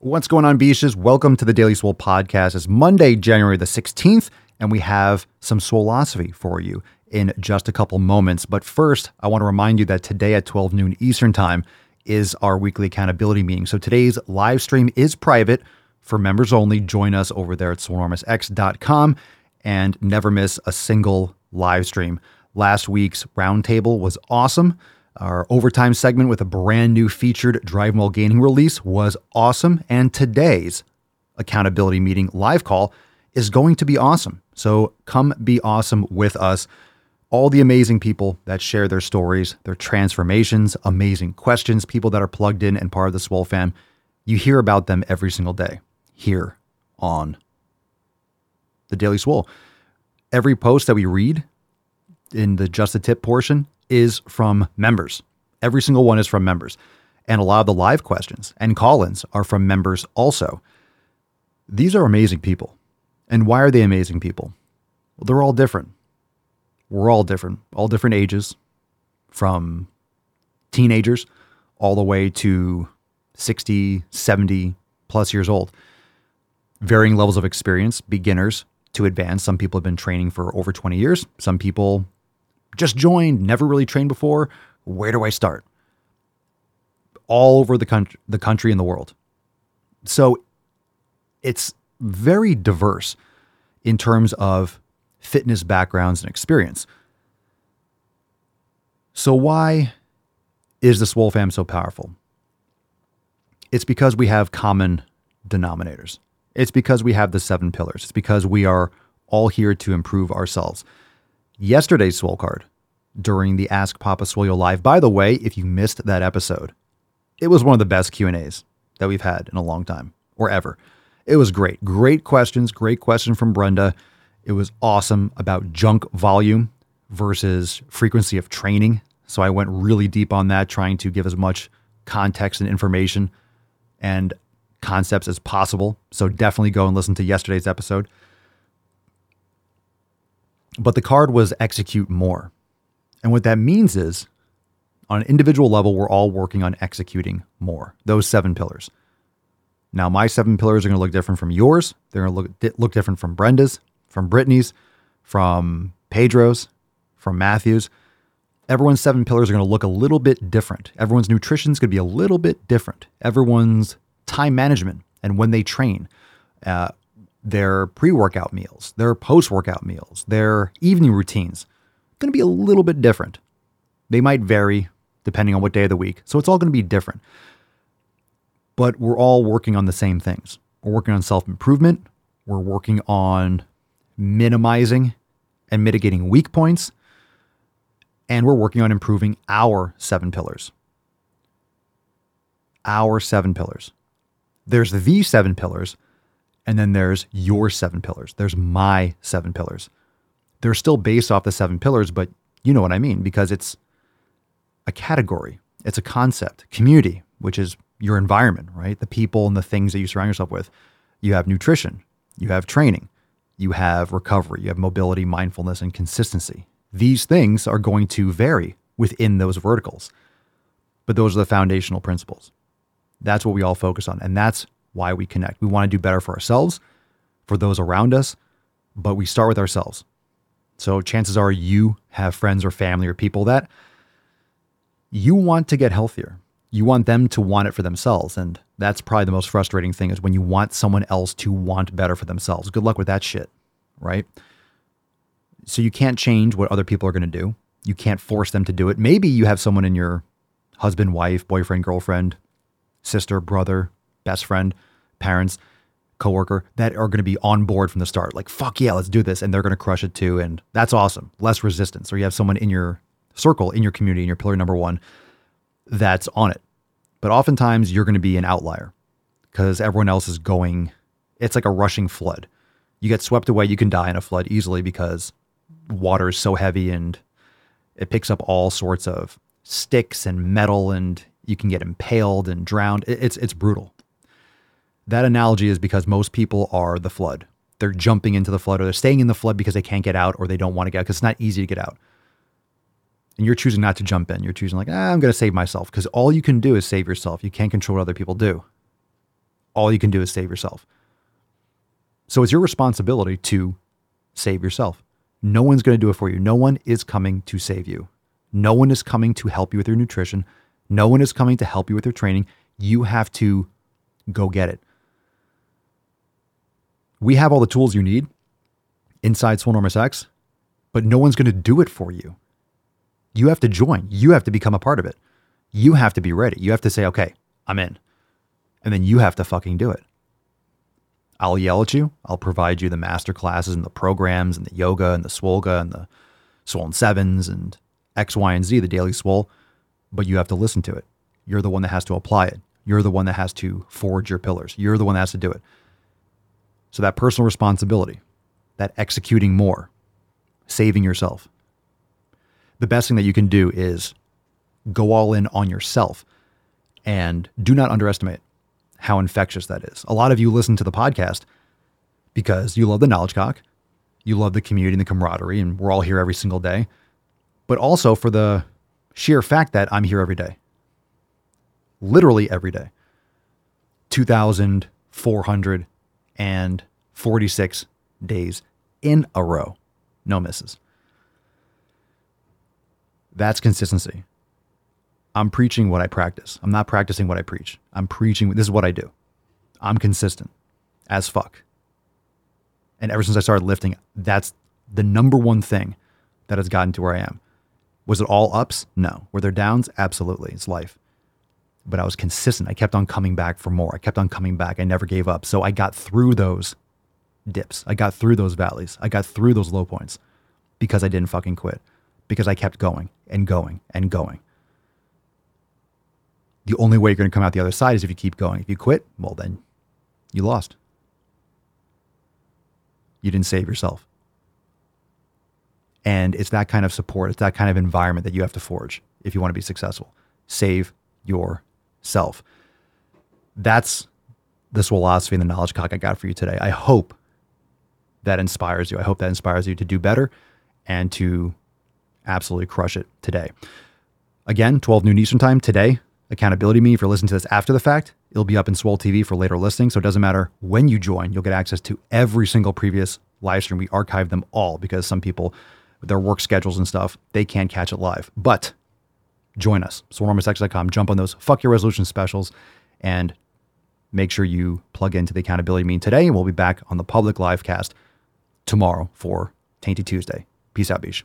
What's going on, Beaches? Welcome to the Daily Swole podcast. It's Monday, January the 16th, and we have some Swoleosophy for you in just a couple moments. But first, I want to remind you that today at 12 noon Eastern Time is our weekly accountability meeting. So today's live stream is private for members only. Join us over there at swolenormousx.com and never miss a single live stream. Last week's roundtable was awesome. Our overtime segment with a brand new featured Drive While Gaining release was awesome. And today's accountability meeting live call is going to be awesome. So come be awesome with us. All the amazing people that share their stories, their transformations, amazing questions, people that are plugged in and part of the Swole fam. You hear about them every single day here on the Daily Swole. Every post that we read in the Just a Tip portion is from members. Every single one is from members. And a lot of the live questions and call ins are from members also. These are amazing people. And why are they amazing people? Well, they're all different. We're all different, all different ages, from teenagers all the way to 60, 70 plus years old. Varying levels of experience, beginners to advanced. Some people have been training for over 20 years. Some people just joined, never really trained before. Where do I start? All over the country, the country and the world. So it's very diverse in terms of fitness backgrounds and experience. So why is the Swole Fam so powerful? It's because we have common denominators. It's because we have the seven pillars. It's because we are all here to improve ourselves yesterday's Swole card during the Ask Papa Swolio live. By the way, if you missed that episode, it was one of the best Q&As that we've had in a long time or ever. It was great. Great questions, great question from Brenda. It was awesome about junk volume versus frequency of training. So I went really deep on that trying to give as much context and information and concepts as possible. So definitely go and listen to yesterday's episode. But the card was execute more. And what that means is, on an individual level, we're all working on executing more, those seven pillars. Now, my seven pillars are going to look different from yours. They're going to look, look different from Brenda's, from Brittany's, from Pedro's, from Matthew's. Everyone's seven pillars are going to look a little bit different. Everyone's nutrition is going to be a little bit different. Everyone's time management and when they train, uh, their pre workout meals, their post workout meals, their evening routines going to be a little bit different. They might vary depending on what day of the week. So it's all going to be different. But we're all working on the same things. We're working on self improvement. We're working on minimizing and mitigating weak points. And we're working on improving our seven pillars. Our seven pillars. There's the seven pillars, and then there's your seven pillars. There's my seven pillars. They're still based off the seven pillars, but you know what I mean because it's a category, it's a concept, community, which is your environment, right? The people and the things that you surround yourself with. You have nutrition, you have training, you have recovery, you have mobility, mindfulness, and consistency. These things are going to vary within those verticals, but those are the foundational principles. That's what we all focus on. And that's why we connect. We want to do better for ourselves, for those around us, but we start with ourselves. So chances are you have friends or family or people that you want to get healthier. You want them to want it for themselves. And that's probably the most frustrating thing is when you want someone else to want better for themselves. Good luck with that shit, right? So you can't change what other people are going to do. You can't force them to do it. Maybe you have someone in your husband, wife, boyfriend, girlfriend, sister, brother, best friend, parents, coworker that are going to be on board from the start. Like, fuck yeah, let's do this. And they're going to crush it too. And that's awesome. Less resistance. Or you have someone in your circle, in your community, in your pillar number one that's on it. But oftentimes you're going to be an outlier because everyone else is going, it's like a rushing flood. You get swept away, you can die in a flood easily because water is so heavy and it picks up all sorts of sticks and metal and you can get impaled and drowned. It's it's brutal. That analogy is because most people are the flood. They're jumping into the flood or they're staying in the flood because they can't get out or they don't want to get out because it's not easy to get out. And you're choosing not to jump in. You're choosing like, ah, I'm going to save myself because all you can do is save yourself. You can't control what other people do. all you can do is save yourself. So it's your responsibility to save yourself. No one's going to do it for you. No one is coming to save you. No one is coming to help you with your nutrition. No one is coming to help you with your training. You have to go get it. We have all the tools you need inside Swolenormous X, but no one's going to do it for you. You have to join. You have to become a part of it. You have to be ready. You have to say, okay, I'm in. And then you have to fucking do it. I'll yell at you. I'll provide you the master classes and the programs and the yoga and the swolega and the swollen sevens and X, Y, and Z, the daily swole. But you have to listen to it. You're the one that has to apply it. You're the one that has to forge your pillars. You're the one that has to do it. So that personal responsibility, that executing more, saving yourself. The best thing that you can do is go all in on yourself and do not underestimate how infectious that is. A lot of you listen to the podcast because you love the knowledge cock, you love the community and the camaraderie, and we're all here every single day, but also for the sheer fact that I'm here every day. Literally every day. 2,446 days in a row. No misses. That's consistency. I'm preaching what I practice. I'm not practicing what I preach. I'm preaching. This is what I do. I'm consistent as fuck. And ever since I started lifting, that's the number one thing that has gotten to where I am. Was it all ups? No. Were there downs? Absolutely. It's life. But I was consistent. I kept on coming back for more. I kept on coming back. I never gave up. So I got through those dips. I got through those valleys. I got through those low points because I didn't fucking quit, because I kept going and going and going the only way you're going to come out the other side is if you keep going. If you quit, well, then you lost. You didn't save yourself. And it's that kind of support, it's that kind of environment that you have to forge if you want to be successful. Save yourself. That's the philosophy and the knowledge cock I got for you today. I hope that inspires you. I hope that inspires you to do better and to absolutely crush it today. Again, 12 noon Eastern time today, accountability me if you're listening to this after the fact. It'll be up in Swole TV for later listening. So it doesn't matter when you join, you'll get access to every single previous live stream. We archive them all because some people, their work schedules and stuff, they can't catch it live. But join us, swolenormousx.com, jump on those fuck your resolution specials, and make sure you plug into the accountability meeting today. And we'll be back on the public live cast tomorrow for Tainty Tuesday. Peace out, Beach.